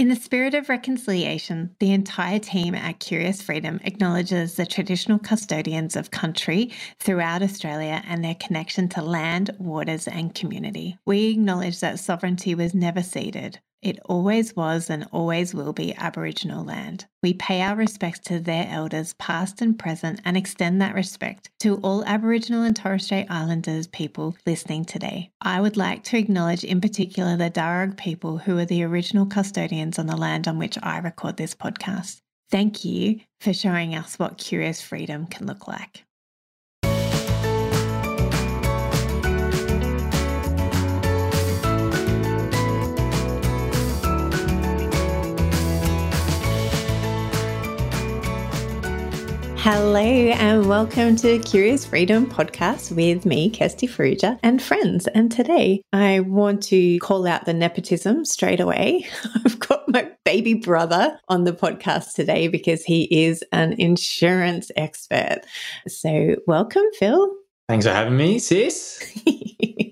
In the spirit of reconciliation, the entire team at Curious Freedom acknowledges the traditional custodians of country throughout Australia and their connection to land, waters, and community. We acknowledge that sovereignty was never ceded. It always was and always will be Aboriginal land. We pay our respects to their elders, past and present, and extend that respect to all Aboriginal and Torres Strait Islanders people listening today. I would like to acknowledge in particular the Darug people who are the original custodians on the land on which I record this podcast. Thank you for showing us what curious freedom can look like. Hello and welcome to Curious Freedom podcast with me, Kirsty Farrugia, and friends. And today I want to call out the nepotism straight away. I've got my baby brother on the podcast today because he is an insurance expert. So welcome, Phil. Thanks for having me, sis.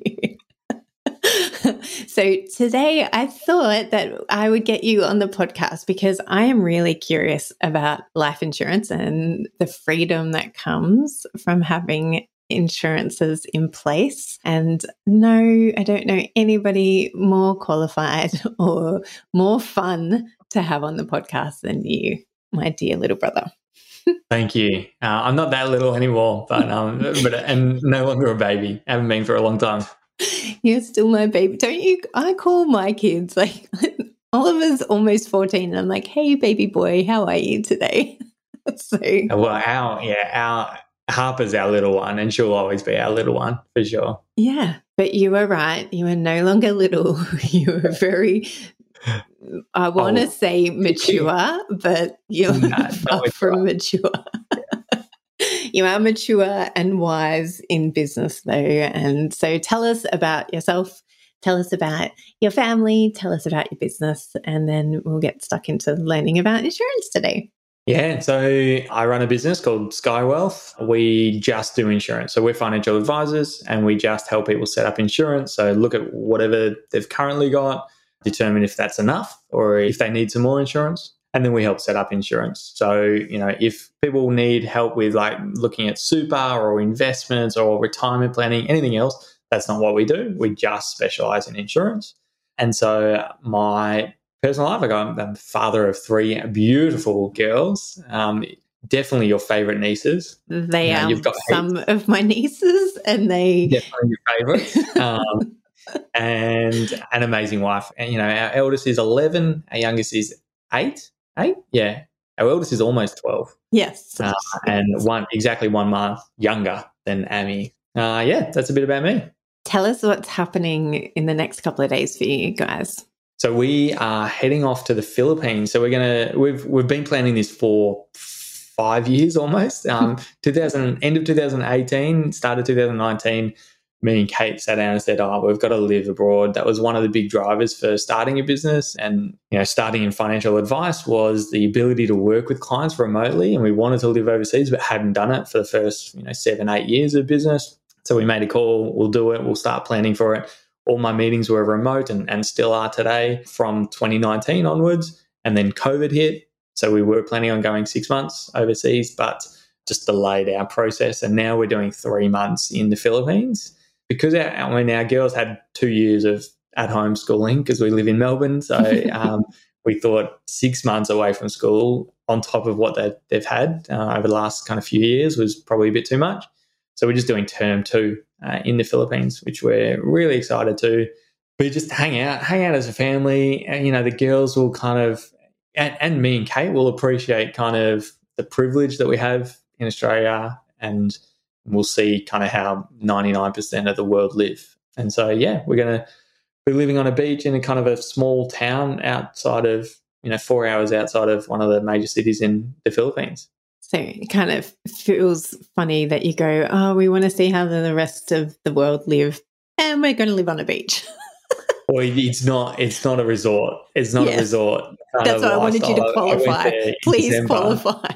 so today I thought that I would get you on the podcast because I am really curious about life insurance and the freedom that comes from having insurances in place. And no, I don't know anybody more qualified or more fun to have on the podcast than you, my dear little brother. Thank you. Uh, I'm not that little anymore, but um, but and no longer a baby. I haven't been for a long time. You're still my baby. Don't you? I call my kids like Oliver's almost 14 and I'm like, hey, baby boy, how are you today? so, uh, well, our, yeah, our Harper's our little one and she'll always be our little one for sure. Yeah. But you were right. You are no longer little. you are very, I want to oh, say mature, but you're no, far from mature you are mature and wise in business, though. And so tell us about yourself. Tell us about your family. Tell us about your business. And then we'll get stuck into learning about insurance today. Yeah, so I run a business called Skye Wealth. We just do insurance. So we're financial advisors and we just help people set up insurance. So look at whatever they've currently got, determine if that's enough or if they need some more insurance and then we help set up insurance. So, you know, if people need help with like looking at super or investments or retirement planning, anything else, that's not what we do. We just specialize in insurance. And so, my personal life, I got, I'm father of three beautiful girls. Um, definitely your favorite nieces. They are you've got some heaps. of my nieces, and they definitely your favorites. um, and an amazing wife. And you know, our eldest is eleven, our youngest is eight, eight. Yeah, our eldest is almost twelve. Yes, uh, and one exactly one month younger than Amy. Uh, yeah, that's a bit about me. Tell us what's happening in the next couple of days for you guys. So we are heading off to the Philippines. So we're gonna we've we've been planning this for five years almost. Um, 2000 end of 2018, started 2019 me and Kate sat down and said, "Oh, we've got to live abroad." That was one of the big drivers for starting a business, and you know, starting in financial advice was the ability to work with clients remotely, and we wanted to live overseas, but hadn't done it for the first you know seven, eight years of business. So we made a call. We'll do it. We'll start planning for it. All my meetings were remote, and, and still are today from 2019 onwards. And then COVID hit, so we were planning on going six months overseas, but just delayed our process. And now we're doing three months in the Philippines because our, I mean, our girls had two years of at home schooling because we live in Melbourne. So um, we thought six months away from school on top of what they, they've had uh, over the last kind of few years was probably a bit too much. So we're just doing term two uh, in the Philippines, which we're really excited to. We just hang out, hang out as a family. And, you know, the girls will kind of, and, and me and Kate will appreciate kind of the privilege that we have in Australia and we'll see kind of how 99% of the world live. And so, yeah, we're going to we're living on a beach in a kind of a small town outside of, you know, four hours outside of one of the major cities in the Philippines. So it kind of feels funny that you go, oh, we want to see how the rest of the world live, and we're going to live on a beach. well, it's not. It's not a resort. It's not a resort. That's why I wanted you to qualify. Please December. qualify.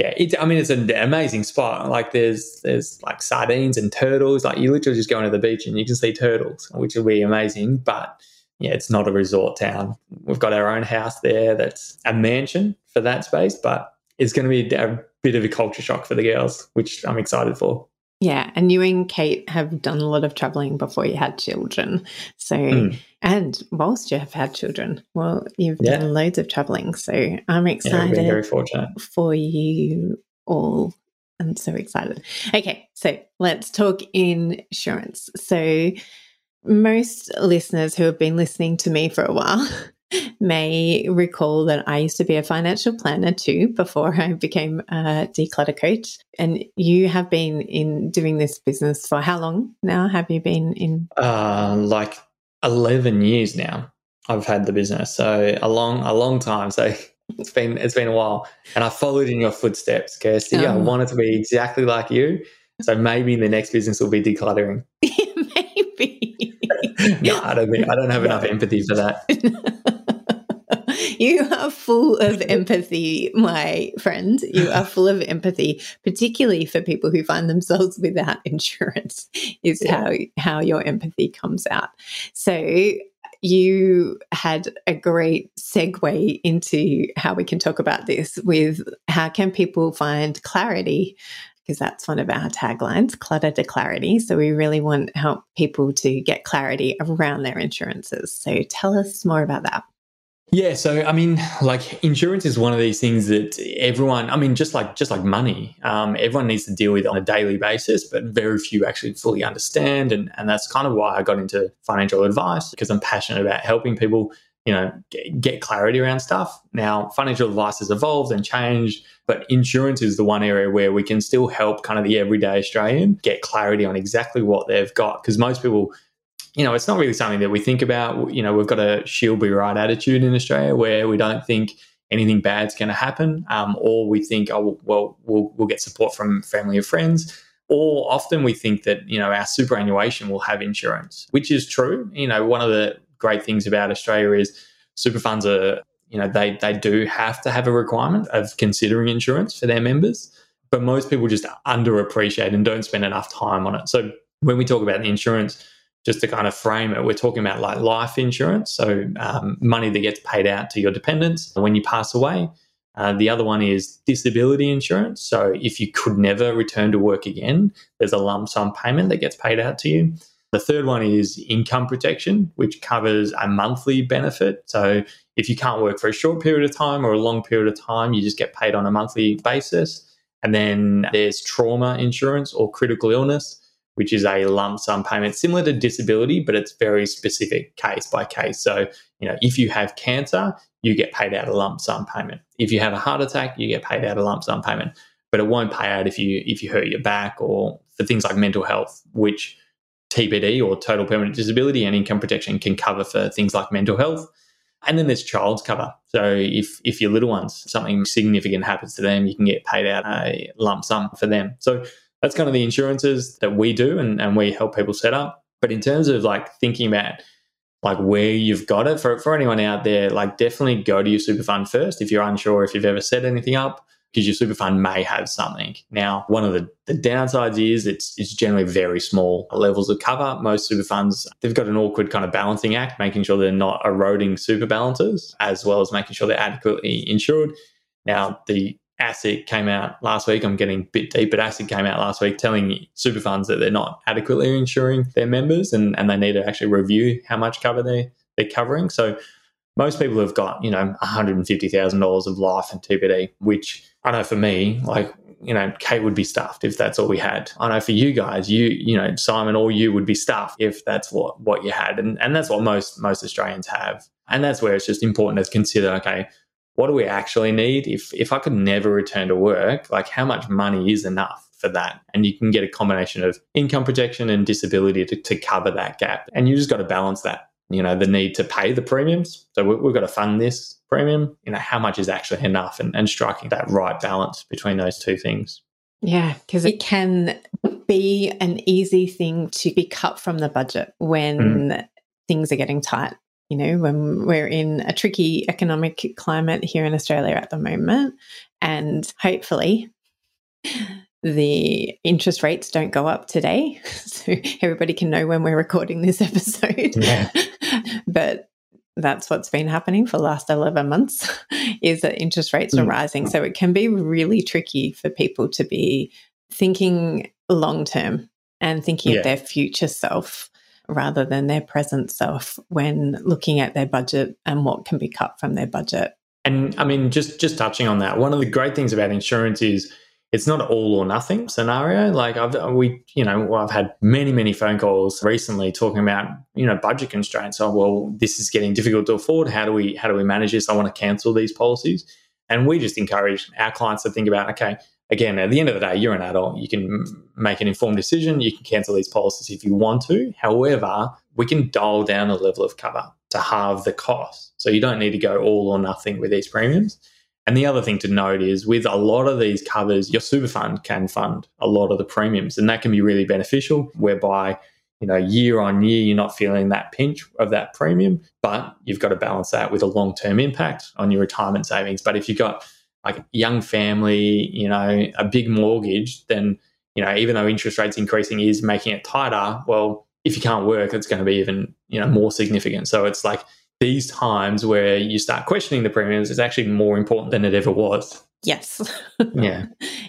Yeah, it's. I mean, it's an amazing spot. Like, there's there's like sardines and turtles. Like, you literally just go into the beach and you can see turtles, which will be amazing. But yeah, it's not a resort town. We've got our own house there. That's a mansion for that space, but it's going to be a bit of a culture shock for the girls, which I'm excited for. Yeah, and you and Kate have done a lot of traveling before you had children. So, mm. And whilst you have had children, well, you've yeah. done loads of traveling. So, I'm excited. Yeah, very fortunate for you all. I'm so excited. Okay, so let's talk insurance. So, most listeners who have been listening to me for a while may recall that I used to be a financial planner too before I became a declutter coach. And you have been in doing this business for how long now? Have you been in? Uh, like 11 years now. I've had the business. So a long, a long time. So it's been, it's been a while. And I followed in your footsteps, Kirsty. Oh. I um, wanted to be exactly like you. So maybe the next business will be decluttering. maybe. no, I don't think I don't have enough empathy for that. you are full of empathy, my friend. You are full of empathy, particularly for people who find themselves without insurance, is yeah. how, how your empathy comes out. So you had a great segue into how we can talk about this with how can people find clarity because that's one of our taglines clutter to clarity so we really want to help people to get clarity around their insurances so tell us more about that yeah, so I mean, like insurance is one of these things that everyone, I mean, just like just like money, um, everyone needs to deal with on a daily basis, but very few actually fully understand, and and that's kind of why I got into financial advice because I'm passionate about helping people, you know, get, get clarity around stuff. Now, financial advice has evolved and changed, but insurance is the one area where we can still help kind of the everyday Australian get clarity on exactly what they've got because most people you know, it's not really something that we think about. You know, we've got a she'll be right attitude in Australia where we don't think anything bad's going to happen, um, or we think, oh, well, we'll we'll get support from family or friends. Or often we think that you know our superannuation will have insurance, which is true. You know, one of the great things about Australia is super funds are you know they they do have to have a requirement of considering insurance for their members, but most people just underappreciate and don't spend enough time on it. So when we talk about the insurance just to kind of frame it, we're talking about like life insurance, so um, money that gets paid out to your dependents when you pass away. Uh, the other one is disability insurance. So if you could never return to work again, there's a lump sum payment that gets paid out to you. The third one is income protection, which covers a monthly benefit. So if you can't work for a short period of time or a long period of time, you just get paid on a monthly basis. And then there's trauma insurance or critical illness which is a lump sum payment similar to disability, but it's very specific case by case. So, you know, if you have cancer, you get paid out a lump sum payment. If you have a heart attack, you get paid out a lump sum payment. But it won't pay out if you if you hurt your back or for things like mental health, which TPD or total permanent disability and income protection can cover for things like mental health. And then there's child's cover. So if if your little ones something significant happens to them, you can get paid out a lump sum for them. So that's kind of the insurances that we do and, and we help people set up. But in terms of like thinking about like where you've got it for, for anyone out there, like definitely go to your super fund first if you're unsure if you've ever set anything up because your super fund may have something. Now, one of the, the downsides is it's it's generally very small levels of cover. Most super funds, they've got an awkward kind of balancing act, making sure they're not eroding super balances, as well as making sure they're adequately insured. Now, the ASIC came out last week. I'm getting a bit deep, but ASIC came out last week telling super funds that they're not adequately insuring their members and, and they need to actually review how much cover they, they're covering. So most people have got, you know, $150,000 of life and TPD, which I know for me, like, you know, Kate would be stuffed if that's all we had. I know for you guys, you, you know, Simon or you would be stuffed if that's what, what you had. And, and that's what most, most Australians have. And that's where it's just important to consider, okay, what do we actually need? If if I could never return to work, like how much money is enough for that? And you can get a combination of income protection and disability to, to cover that gap. And you just got to balance that you know, the need to pay the premiums. So we, we've got to fund this premium. You know, how much is actually enough, and, and striking that right balance between those two things. Yeah, because it can be an easy thing to be cut from the budget when mm. things are getting tight. You know, when we're in a tricky economic climate here in Australia at the moment, and hopefully the interest rates don't go up today. So everybody can know when we're recording this episode. Yeah. but that's what's been happening for the last 11 months is that interest rates are mm. rising. So it can be really tricky for people to be thinking long term and thinking yeah. of their future self rather than their present self when looking at their budget and what can be cut from their budget. And I mean, just just touching on that, one of the great things about insurance is it's not all or nothing scenario. Like I've we you know I've had many many phone calls recently talking about you know budget constraints. Oh well, this is getting difficult to afford. How do we how do we manage this? I want to cancel these policies, and we just encourage our clients to think about okay. Again, at the end of the day, you're an adult. You can make an informed decision. You can cancel these policies if you want to. However, we can dial down the level of cover to halve the cost. So you don't need to go all or nothing with these premiums. And the other thing to note is with a lot of these covers, your super fund can fund a lot of the premiums, and that can be really beneficial, whereby you know year on year you're not feeling that pinch of that premium, but you've got to balance that with a long term impact on your retirement savings. But if you've got like a young family, you know, a big mortgage, then you know even though interest rates increasing is making it tighter, well, if you can't work, it's going to be even you know more significant. So it's like these times where you start questioning the premiums is actually more important than it ever was. Yes. yeah.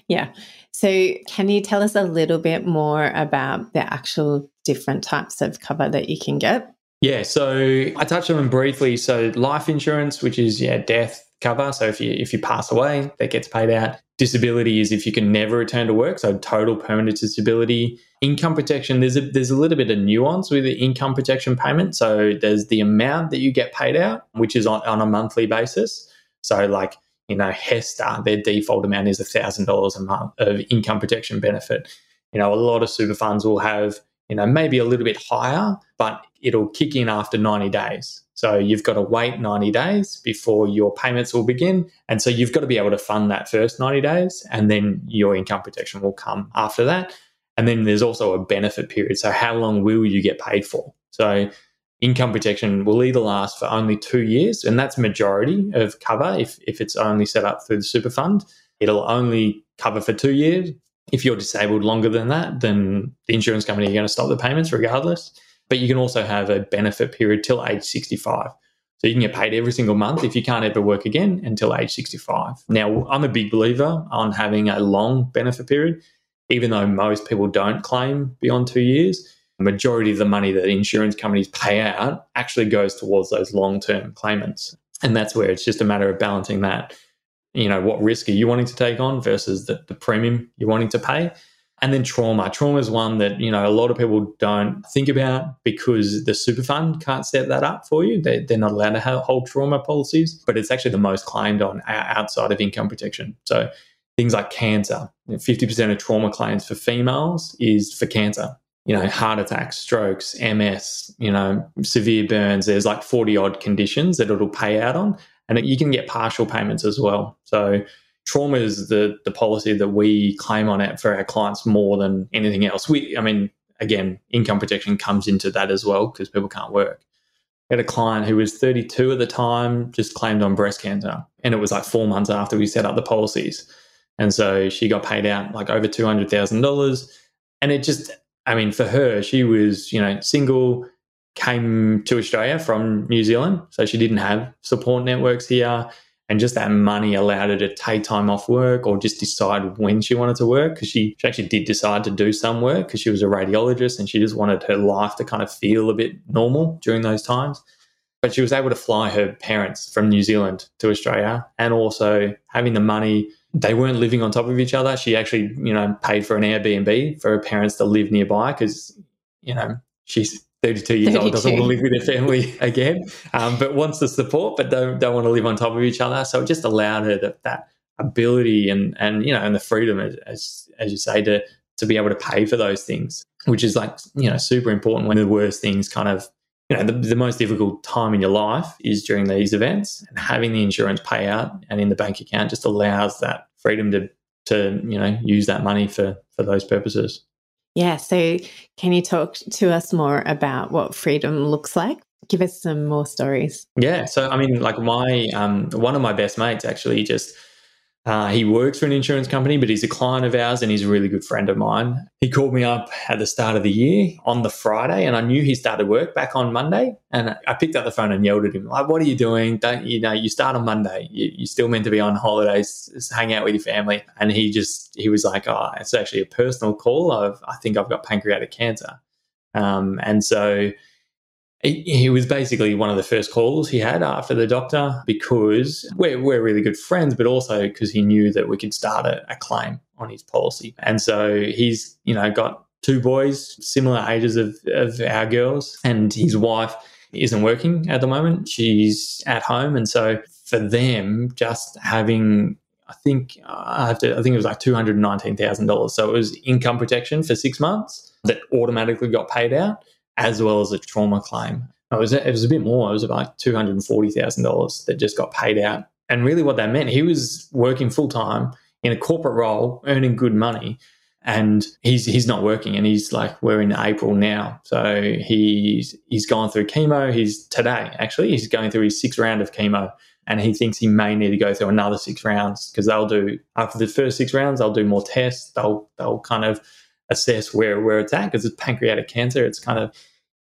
Yeah. So, can you tell us a little bit more about the actual different types of cover that you can get? Yeah, so I touched on them briefly. So, life insurance, which is yeah, death cover. So, if you if you pass away, that gets paid out. Disability is if you can never return to work, so total permanent disability. Income protection, there's a there's a little bit of nuance with the income protection payment. So there's the amount that you get paid out, which is on, on a monthly basis. So like, you know, HESTA, their default amount is thousand dollars a month of income protection benefit. You know, a lot of super funds will have, you know, maybe a little bit higher, but it'll kick in after 90 days. So you've got to wait 90 days before your payments will begin. And so you've got to be able to fund that first 90 days, and then your income protection will come after that. And then there's also a benefit period. So how long will you get paid for? So income protection will either last for only two years, and that's majority of cover if, if it's only set up through the super fund. It'll only cover for two years. If you're disabled longer than that, then the insurance company are going to stop the payments regardless but you can also have a benefit period till age 65. So you can get paid every single month if you can't ever work again until age 65. Now, I'm a big believer on having a long benefit period, even though most people don't claim beyond two years. The majority of the money that insurance companies pay out actually goes towards those long term claimants. And that's where it's just a matter of balancing that. You know, what risk are you wanting to take on versus the, the premium you're wanting to pay? And then trauma. Trauma is one that, you know, a lot of people don't think about because the super fund can't set that up for you. They, they're not allowed to have, hold trauma policies, but it's actually the most claimed on outside of income protection. So things like cancer, 50% of trauma claims for females is for cancer. You know, heart attacks, strokes, MS, you know, severe burns. There's like 40 odd conditions that it'll pay out on. And you can get partial payments as well. So trauma is the the policy that we claim on it for our clients more than anything else. We, I mean, again, income protection comes into that as well because people can't work. I had a client who was 32 at the time, just claimed on breast cancer, and it was like four months after we set up the policies, and so she got paid out like over two hundred thousand dollars, and it just, I mean, for her, she was you know single, came to Australia from New Zealand, so she didn't have support networks here and just that money allowed her to take time off work or just decide when she wanted to work because she, she actually did decide to do some work because she was a radiologist and she just wanted her life to kind of feel a bit normal during those times. But she was able to fly her parents from New Zealand to Australia and also having the money. They weren't living on top of each other. She actually, you know, paid for an Airbnb for her parents to live nearby because, you know, she's 32 years 32. old doesn't want to live with their family again, um, but wants the support, but don't, don't want to live on top of each other. So it just allowed her that, that ability and, and, you know, and the freedom, as, as you say, to, to be able to pay for those things, which is like, you know, super important when the worst things kind of, you know, the, the most difficult time in your life is during these events. And having the insurance payout and in the bank account just allows that freedom to, to you know, use that money for, for those purposes. Yeah. So, can you talk to us more about what freedom looks like? Give us some more stories. Yeah. So, I mean, like my, um, one of my best mates actually just uh, he works for an insurance company, but he's a client of ours and he's a really good friend of mine. He called me up at the start of the year on the Friday, and I knew he started work back on Monday. And I picked up the phone and yelled at him, like, "What are you doing? Don't you know? You start on Monday. You, you're still meant to be on holidays, hang out with your family." And he just he was like, "Oh, it's actually a personal call. Of I think I've got pancreatic cancer." Um, and so he, was basically one of the first calls he had after the doctor because we're, we're really good friends, but also because he knew that we could start a, a claim on his policy. And so he's, you know, got two boys, similar ages of, of our girls, and his wife isn't working at the moment. She's at home. And so for them, just having I think I have to. I think it was like two hundred nineteen thousand dollars. So it was income protection for six months that automatically got paid out as well as a trauma claim. It was, it was a bit more. It was about $240,000 that just got paid out. And really, what that meant, he was working full time in a corporate role, earning good money, and he's he's not working. And he's like, we're in April now, so he's he's gone through chemo. He's today actually he's going through his sixth round of chemo, and he thinks he may need to go through another six rounds because they'll do after the first six rounds they'll do more tests. They'll they'll kind of assess where where it's at because it's pancreatic cancer. It's kind of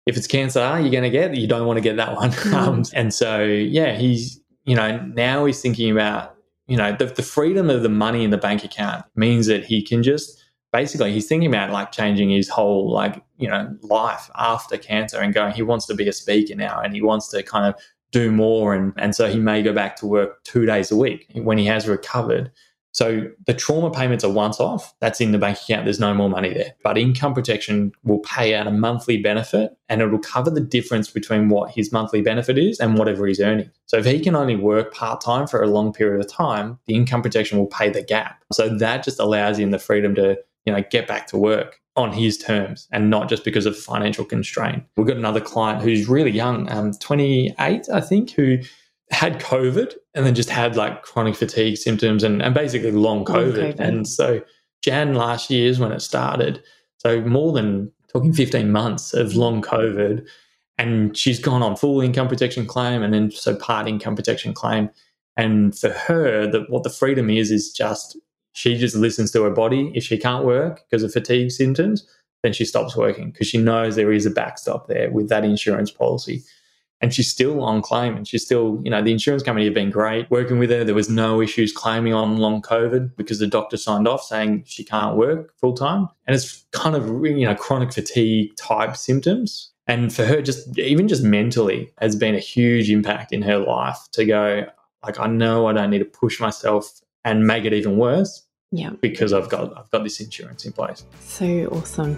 if it's cancer you're going to get, you don't want to get that one. Mm. Um, and so yeah, he's you know now he's thinking about you know the, the freedom of the money in the bank account means that he can just basically he's thinking about like changing his whole like you know life after cancer and going he wants to be a speaker now and he wants to kind of do more and and so he may go back to work two days a week when he has recovered so the trauma payments are once off. That's in the bank account. There's no more money there. But income protection will pay out a monthly benefit and it will cover the difference between what his monthly benefit is and whatever he's earning. So if he can only work part time for a long period of time, the income protection will pay the gap. So that just allows him the freedom to, you know, get back to work on his terms and not just because of financial constraint. We've got another client who's really young, um, 28, I think, who had COVID and then just had like chronic fatigue symptoms and, and basically long COVID. long COVID. And so Jan last year is when it started. So more than talking 15 months of long COVID. And she's gone on full income protection claim and then so part income protection claim. And for her, the, what the freedom is, is just she just listens to her body. If she can't work because of fatigue symptoms, then she stops working because she knows there is a backstop there with that insurance policy and she's still on claim and she's still, you know, the insurance company have been great working with her. There was no issues claiming on long COVID because the doctor signed off saying she can't work full time. And it's kind of, you know, chronic fatigue type symptoms. And for her, just even just mentally has been a huge impact in her life to go, like, I know I don't need to push myself and make it even worse. Yeah. Because I've got I've got this insurance in place. So awesome.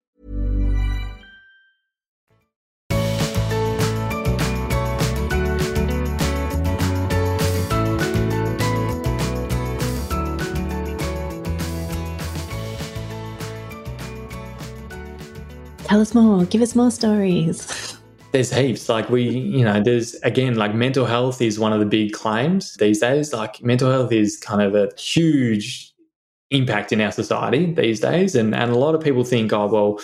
Tell us more. Give us more stories. There's heaps. Like we, you know, there's again, like mental health is one of the big claims these days. Like mental health is kind of a huge impact in our society these days. And, and a lot of people think, oh, well,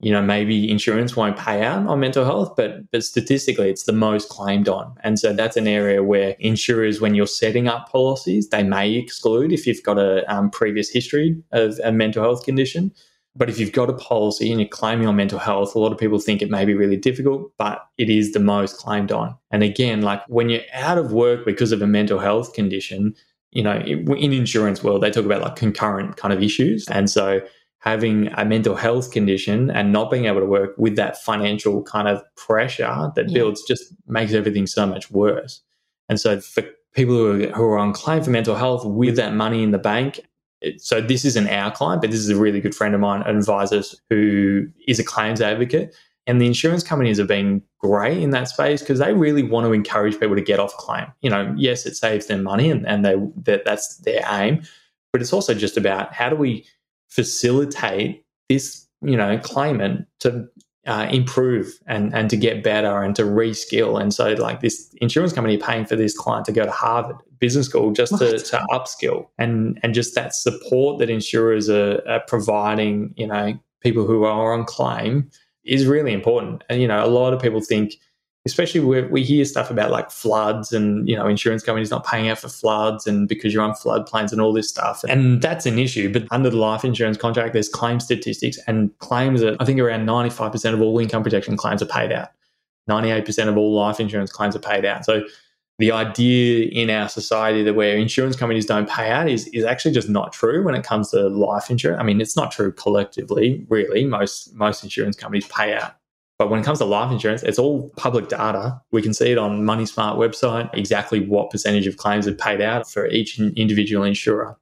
you know, maybe insurance won't pay out on mental health, but but statistically, it's the most claimed on, and so that's an area where insurers, when you're setting up policies, they may exclude if you've got a um, previous history of a mental health condition. But if you've got a policy and you're claiming on mental health, a lot of people think it may be really difficult, but it is the most claimed on. And again, like when you're out of work because of a mental health condition, you know, in insurance world, they talk about like concurrent kind of issues, and so having a mental health condition and not being able to work with that financial kind of pressure that yeah. builds just makes everything so much worse. And so for people who are, who are on claim for mental health with that money in the bank, it, so this isn't our client, but this is a really good friend of mine, an advisor who is a claims advocate. And the insurance companies have been great in that space because they really want to encourage people to get off claim. You know, yes, it saves them money and, and they that, that's their aim, but it's also just about how do we facilitate this, you know, claimant to uh, improve and and to get better and to reskill. And so, like this insurance company paying for this client to go to Harvard Business School just to, to upskill and and just that support that insurers are, are providing, you know, people who are on claim is really important. And you know, a lot of people think especially where we hear stuff about like floods and you know insurance companies not paying out for floods and because you're on floodplains and all this stuff and that's an issue but under the life insurance contract there's claim statistics and claims that i think around 95% of all income protection claims are paid out 98% of all life insurance claims are paid out so the idea in our society that where insurance companies don't pay out is, is actually just not true when it comes to life insurance. I mean, it's not true collectively, really. Most most insurance companies pay out but when it comes to life insurance, it's all public data. We can see it on Money Smart website exactly what percentage of claims are paid out for each individual insurer.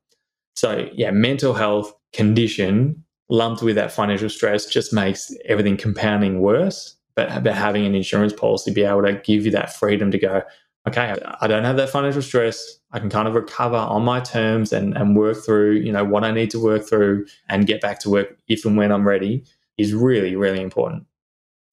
So, yeah, mental health condition lumped with that financial stress just makes everything compounding worse. But, but having an insurance policy be able to give you that freedom to go, okay, I don't have that financial stress. I can kind of recover on my terms and, and work through, you know, what I need to work through and get back to work if and when I'm ready is really, really important.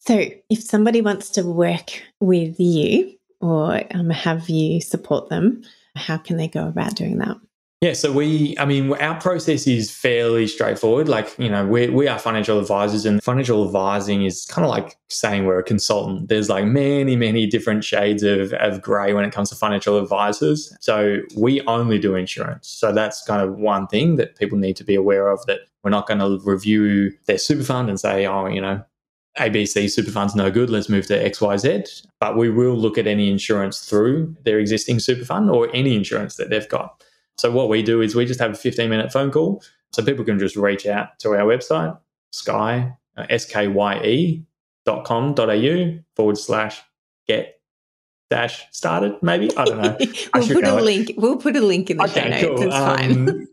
So, if somebody wants to work with you or um, have you support them, how can they go about doing that? Yeah, so we, I mean, our process is fairly straightforward. Like, you know, we, we are financial advisors, and financial advising is kind of like saying we're a consultant. There's like many, many different shades of, of gray when it comes to financial advisors. So we only do insurance. So that's kind of one thing that people need to be aware of that we're not going to review their super fund and say, oh, you know, ABC super fund's no good, let's move to XYZ. But we will look at any insurance through their existing super fund or any insurance that they've got. So what we do is we just have a 15 minute phone call. So people can just reach out to our website, sky, uh, S-K-Y-E dot com dot au forward slash get dash started, maybe. I don't know. we'll put a link. We'll put a link in the okay, show notes. Cool. It's um, fine.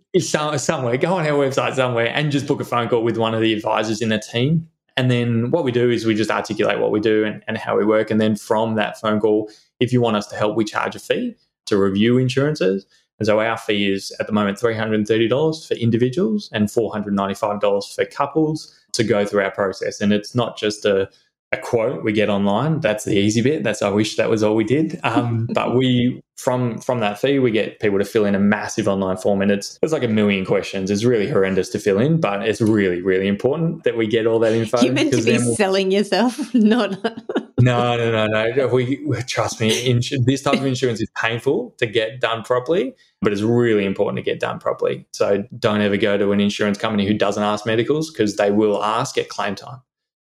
It's somewhere. Go on our website somewhere and just book a phone call with one of the advisors in the team. And then what we do is we just articulate what we do and, and how we work. And then from that phone call, if you want us to help, we charge a fee to review insurances. And so our fee is at the moment $330 for individuals and $495 for couples to go through our process. And it's not just a a quote we get online. That's the easy bit. That's I wish that was all we did. Um, but we from from that fee we get people to fill in a massive online form, and it's it's like a million questions. It's really horrendous to fill in, but it's really really important that we get all that info. You meant to be we'll... selling yourself, not. no, no, no, no. We trust me. Ins- this type of insurance is painful to get done properly, but it's really important to get done properly. So don't ever go to an insurance company who doesn't ask medicals because they will ask at claim time.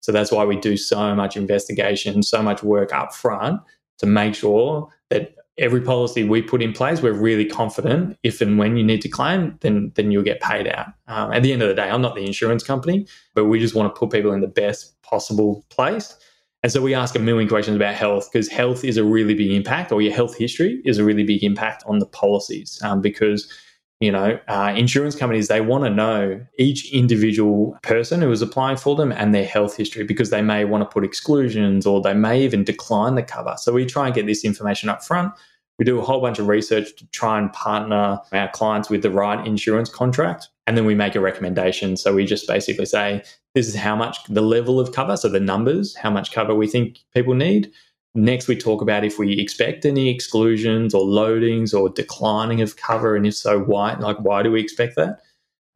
So that's why we do so much investigation, so much work up front to make sure that every policy we put in place, we're really confident if and when you need to claim, then then you'll get paid out. Um, at the end of the day, I'm not the insurance company, but we just want to put people in the best possible place. And so we ask a million questions about health because health is a really big impact, or your health history is a really big impact on the policies um, because you know, uh, insurance companies, they want to know each individual person who is applying for them and their health history because they may want to put exclusions or they may even decline the cover. So we try and get this information up front. We do a whole bunch of research to try and partner our clients with the right insurance contract. And then we make a recommendation. So we just basically say, this is how much the level of cover, so the numbers, how much cover we think people need Next, we talk about if we expect any exclusions or loadings or declining of cover, and if so, why? Like, why do we expect that?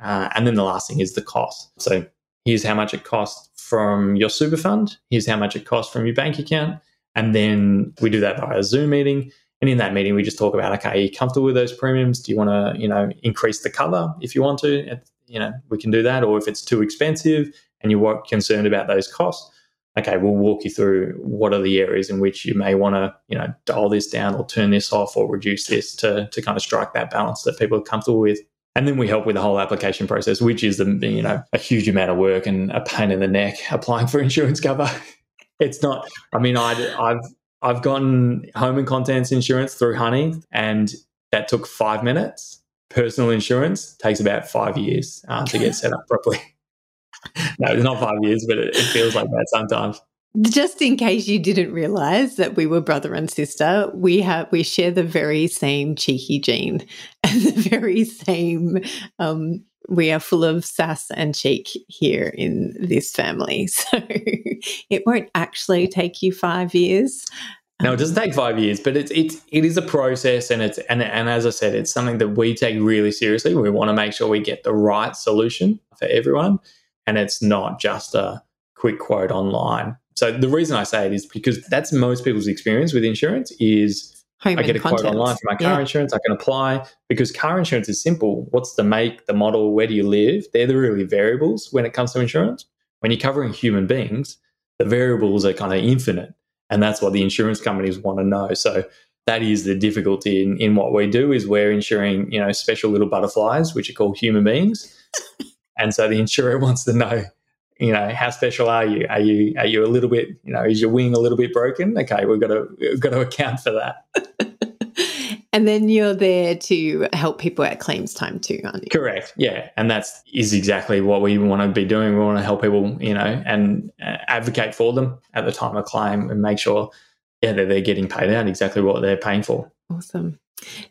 Uh, and then the last thing is the cost. So here's how much it costs from your super fund. Here's how much it costs from your bank account. And then we do that via a Zoom meeting. And in that meeting, we just talk about, okay, are you comfortable with those premiums? Do you want to, you know, increase the cover if you want to? You know, we can do that. Or if it's too expensive and you're concerned about those costs, okay, we'll walk you through what are the areas in which you may want to, you know, dial this down or turn this off or reduce this to, to kind of strike that balance that people are comfortable with. And then we help with the whole application process, which is, the, you know, a huge amount of work and a pain in the neck applying for insurance cover. it's not, I mean, I, I've, I've gotten home and contents insurance through Honey and that took five minutes. Personal insurance takes about five years uh, to get set up properly. no, it's not five years, but it, it feels like that sometimes. Just in case you didn't realize that we were brother and sister, we have we share the very same cheeky gene and the very same um, we are full of sass and cheek here in this family. So it won't actually take you five years. No, it doesn't take five years, but it's it's it is a process, and it's and and as I said, it's something that we take really seriously. We want to make sure we get the right solution for everyone, and it's not just a quick quote online. So the reason I say it is because that's most people's experience with insurance is Home I get a quote online for my car yeah. insurance. I can apply because car insurance is simple. What's the make, the model, where do you live? They're the really variables when it comes to insurance. When you're covering human beings, the variables are kind of infinite. And that's what the insurance companies want to know. So that is the difficulty in, in what we do is we're insuring, you know, special little butterflies, which are called human beings. and so the insurer wants to know you know, how special are you? Are you are you a little bit, you know, is your wing a little bit broken? Okay, we've got to we've got to account for that. and then you're there to help people at claims time too, aren't you? Correct. Yeah, and that's is exactly what we want to be doing. We want to help people, you know, and uh, advocate for them at the time of claim and make sure, yeah, that they're getting paid out exactly what they're paying for. Awesome.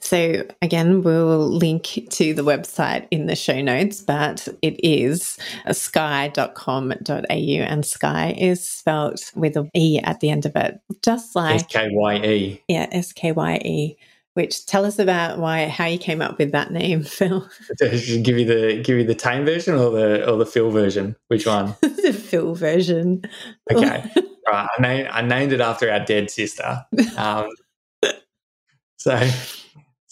So, again, we'll link to the website in the show notes, but it is skye.com.au, and sky is spelled with an E at the end of it, just like S K Y E. Yeah, S K Y E. Which tell us about why how you came up with that name, Phil. give you the give you the tame version or the or the Phil version. Which one? the Phil version. Okay, right. I named I named it after our dead sister. Um, so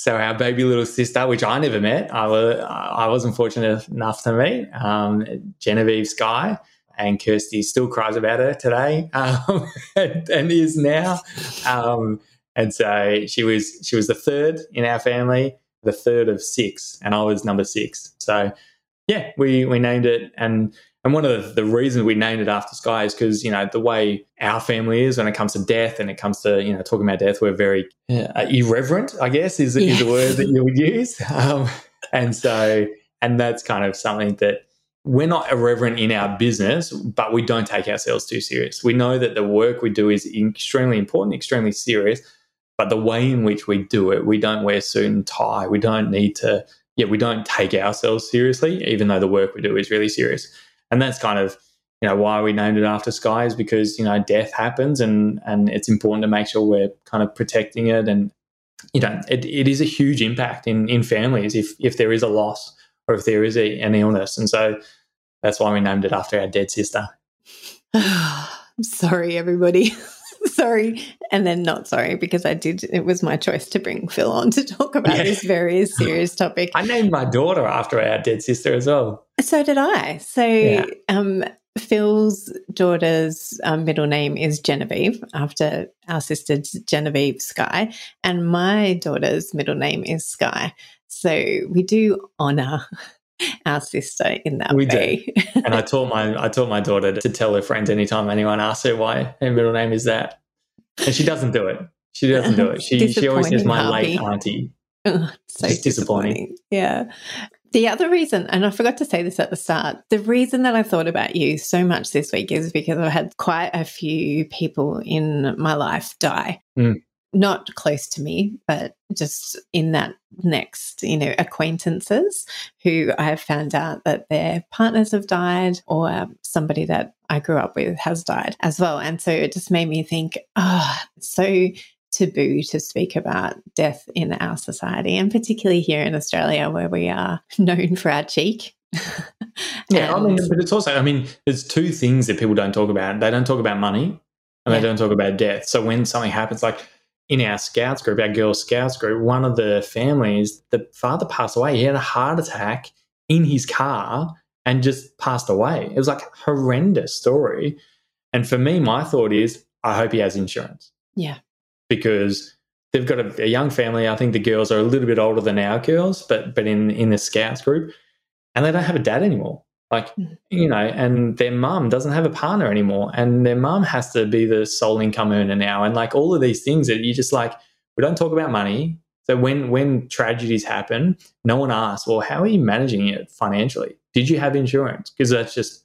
so our baby little sister, which I never met, I was I wasn't fortunate enough to meet, um, Genevieve Skye, and Kirsty still cries about her today, um, and, and, is now. Um, and so she was she was the third in our family, the third of six, and I was number six. So yeah, we we named it, and and one of the, the reasons we named it after Skye is because, you know, the way our family is when it comes to death and it comes to, you know, talking about death, we're very uh, irreverent, I guess, is, is the word that you would use. Um, and so, and that's kind of something that we're not irreverent in our business, but we don't take ourselves too serious. We know that the work we do is extremely important, extremely serious, but the way in which we do it, we don't wear suit and tie. We don't need to, yeah, we don't take ourselves seriously, even though the work we do is really serious and that's kind of you know why we named it after Skye is because you know death happens and and it's important to make sure we're kind of protecting it. And you know it, it is a huge impact in in families if if there is a loss or if there is a, an illness. And so that's why we named it after our dead sister. I'm sorry everybody sorry and then not sorry because i did it was my choice to bring phil on to talk about yeah. this very serious topic i named my daughter after our dead sister as well so did I. So yeah. um, Phil's daughter's um, middle name is Genevieve, after our sister Genevieve Skye and my daughter's middle name is Skye. So we do honour our sister in that we way. Do. and I taught my I taught my daughter to tell her friends anytime anyone asks her why her middle name is that, and she doesn't do it. She doesn't do it. She she always says my late auntie. Oh, so disappointing. disappointing. Yeah. The other reason, and I forgot to say this at the start, the reason that I thought about you so much this week is because I've had quite a few people in my life die. Mm. Not close to me, but just in that next, you know, acquaintances who I have found out that their partners have died or somebody that I grew up with has died as well. And so it just made me think, oh, so taboo to speak about death in our society, and particularly here in Australia, where we are known for our cheek Yeah, I mean, but it's also, I mean, there's two things that people don't talk about. They don't talk about money and Yeah. they don't talk about death. So when something happens, like in our scouts group, our girl scouts group, one of the families, the father passed away. He had a heart attack in his car and just passed away. It was like a horrendous story. And for me, my thought is, I hope he has insurance yeah. because they've got a, a young family. I think the girls are a little bit older than our girls, but but in in the scouts group, and they don't have a dad anymore. Like Mm. you know, and their mum doesn't have a partner anymore, and their mum has to be the sole income earner now, and like all of these things that you just like. We don't talk about money. So when when tragedies happen, no one asks, well, how are you managing it financially? Did you have insurance? Because that's just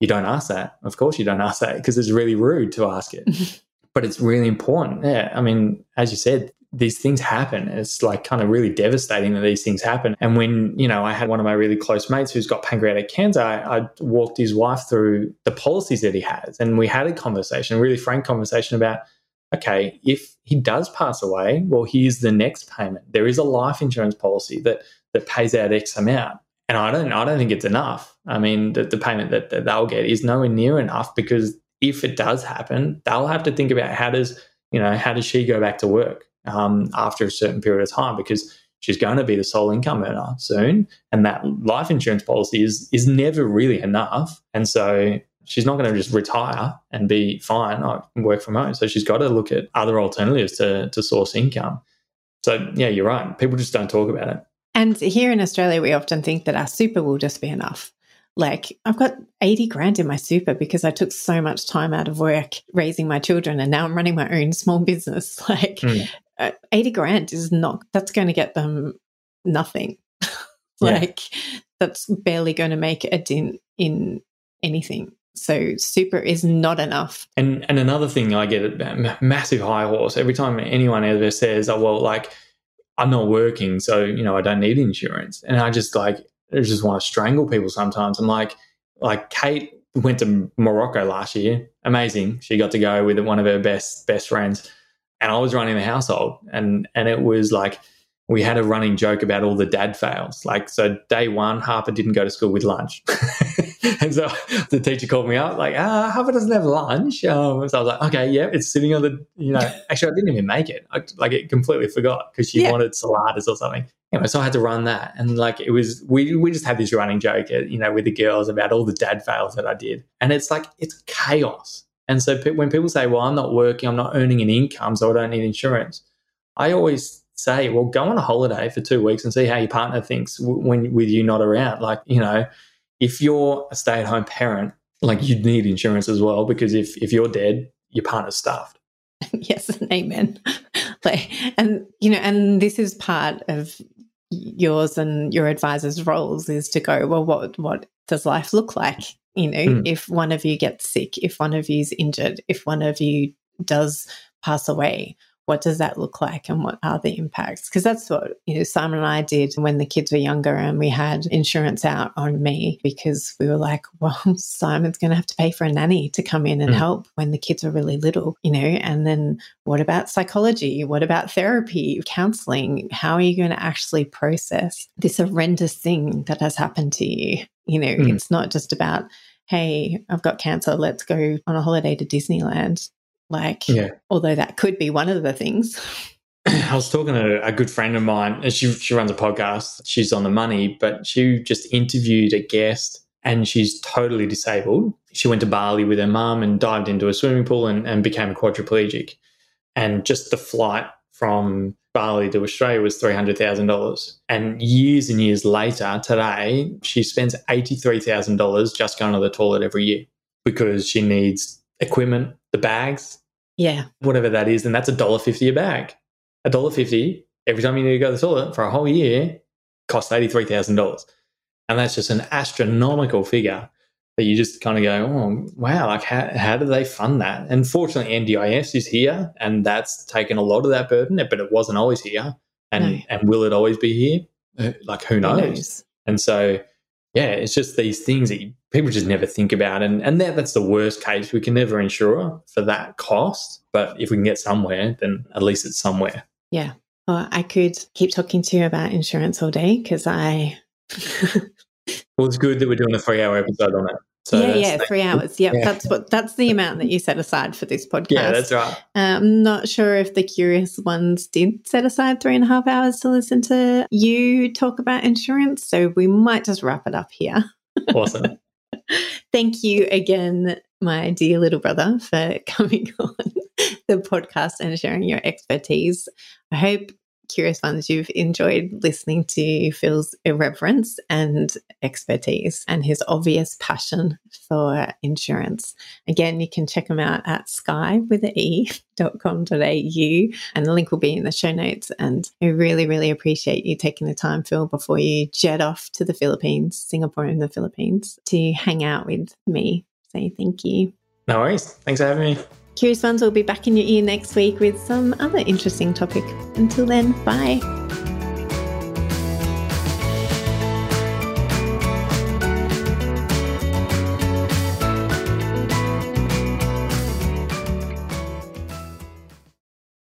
you don't ask that. Of course, you don't ask that because it's really rude to ask it but it's really important. Yeah. I mean, as you said, these things happen. It's like kind of really devastating that these things happen. And when, you know, I had one of my really close mates who's got pancreatic cancer, I, I walked his wife through the policies that he has. And we had a conversation, a really frank conversation about, okay, if he does pass away, well, here's the next payment. There is a life insurance policy that that pays out X amount. And I don't I don't think it's enough. I mean, the, the payment that, that they'll get is nowhere near enough because if it does happen, they'll have to think about how does you know how does she go back to work um, after a certain period of time because she's going to be the sole income earner soon, and that life insurance policy is is never really enough, and so she's not going to just retire and be fine. I work from home, so she's got to look at other alternatives to to source income. So yeah, you're right. People just don't talk about it. And here in Australia, we often think that our super will just be enough. Like, I've got 80 grand in my super because I took so much time out of work raising my children and now I'm running my own small business. Like, Mm. Uh, 80 grand is not, that's going to get them nothing. Yeah. like, that's barely going to make a dent in anything. So, super is not enough. And and another thing I get a massive high horse every time anyone ever says, "Oh well, like I'm not working, so you know I don't need insurance," and I just like I just want to strangle people sometimes. I'm like, like Kate went to Morocco last year, amazing. She got to go with one of her best best friends, and I was running the household, and and it was like we had a running joke about all the dad fails. Like, so day one, Harper didn't go to school with lunch. and so the teacher called me up, like, ah, Harper doesn't have lunch. Um, so I was like, okay, yeah, it's sitting on the, you know, actually, I didn't even make it. I like it completely forgot because she Yeah. wanted saladas or something. Anyway, so I had to run that. And like, it was, we, we just had this running joke, uh, you know, with the girls about all the dad fails that I did. And it's like, it's chaos. And so pe- when people say, well, I'm not working, I'm not earning an income, so I don't need insurance, I always say, well, go on a holiday for two weeks and see how your partner thinks w- when with you not around. Like, you know, if you're a stay at home parent, like you'd need insurance as well because if if you're dead, your partner's stuffed. yes amen like and you know and this is part of yours and your advisor's roles is to go well what what does life look like you know Mm. if one of you gets sick if one of you's injured if one of you does pass away what does that look like and what are the impacts? Because that's what you know simon and i did when the kids were younger and we had insurance out on me because we were like well simon's going to have to pay for a nanny to come in and Mm. help when the kids are really little you know? And then what about psychology? What about therapy counseling? How are you going to actually process this horrendous thing that has happened to you? You know Mm. it's not just about hey i've got cancer let's go on a holiday to disneyland like Yeah. although that could be one of the things. I was talking to a good friend of mine, and she she runs a podcast. She's on the money, but she just interviewed a guest, and she's totally disabled. She went to Bali with her mum and dived into a swimming pool and, and became a quadriplegic. And just the flight from Bali to Australia was three hundred thousand dollars. And years and years later, today she spends eighty three thousand dollars just going to the toilet every year because she needs equipment, the bags, Yeah. whatever that is, and that's a dollar fifty a bag. A dollar fifty every time you need to go to the toilet for a whole year costs eighty three thousand dollars, and that's just an astronomical figure that you just kind of go, oh wow, like how how do they fund that? And fortunately, NDIS is here, and that's taken a lot of that burden, but it wasn't always here, and No. and will it always be here? Uh, Like who Who knows? knows? And so, yeah, it's just these things that you, people just never think about. And, and that, that's the worst case. We can never insure for that cost. But if we can get somewhere, then at least it's somewhere. Yeah. Well, I could keep talking to you about insurance all day because I Well, it's good that we're doing a three-hour episode on it. So yeah, yeah, three hours. Yep, yeah, that's what that's the amount that you set aside for this podcast. Yeah, that's right. Uh, I'm not sure if the curious ones did set aside three and a half hours to listen to you talk about insurance, so we might just wrap it up here. Awesome. Thank you again, my dear little brother, for coming on the podcast and sharing your expertise. I hope Curious Ones, you've enjoyed listening to Phil's irreverence and expertise and his obvious passion for insurance. Again, you can check him out at sky with an e.com.au and the link will be in the show notes. And I really, really appreciate you taking the time, Phil, before you jet off to the Philippines, Singapore and the Philippines to hang out with me. Say thank you. No worries. Thanks for having me. Curious Ones will be back in your ear next week with some other interesting topic. Until then, bye.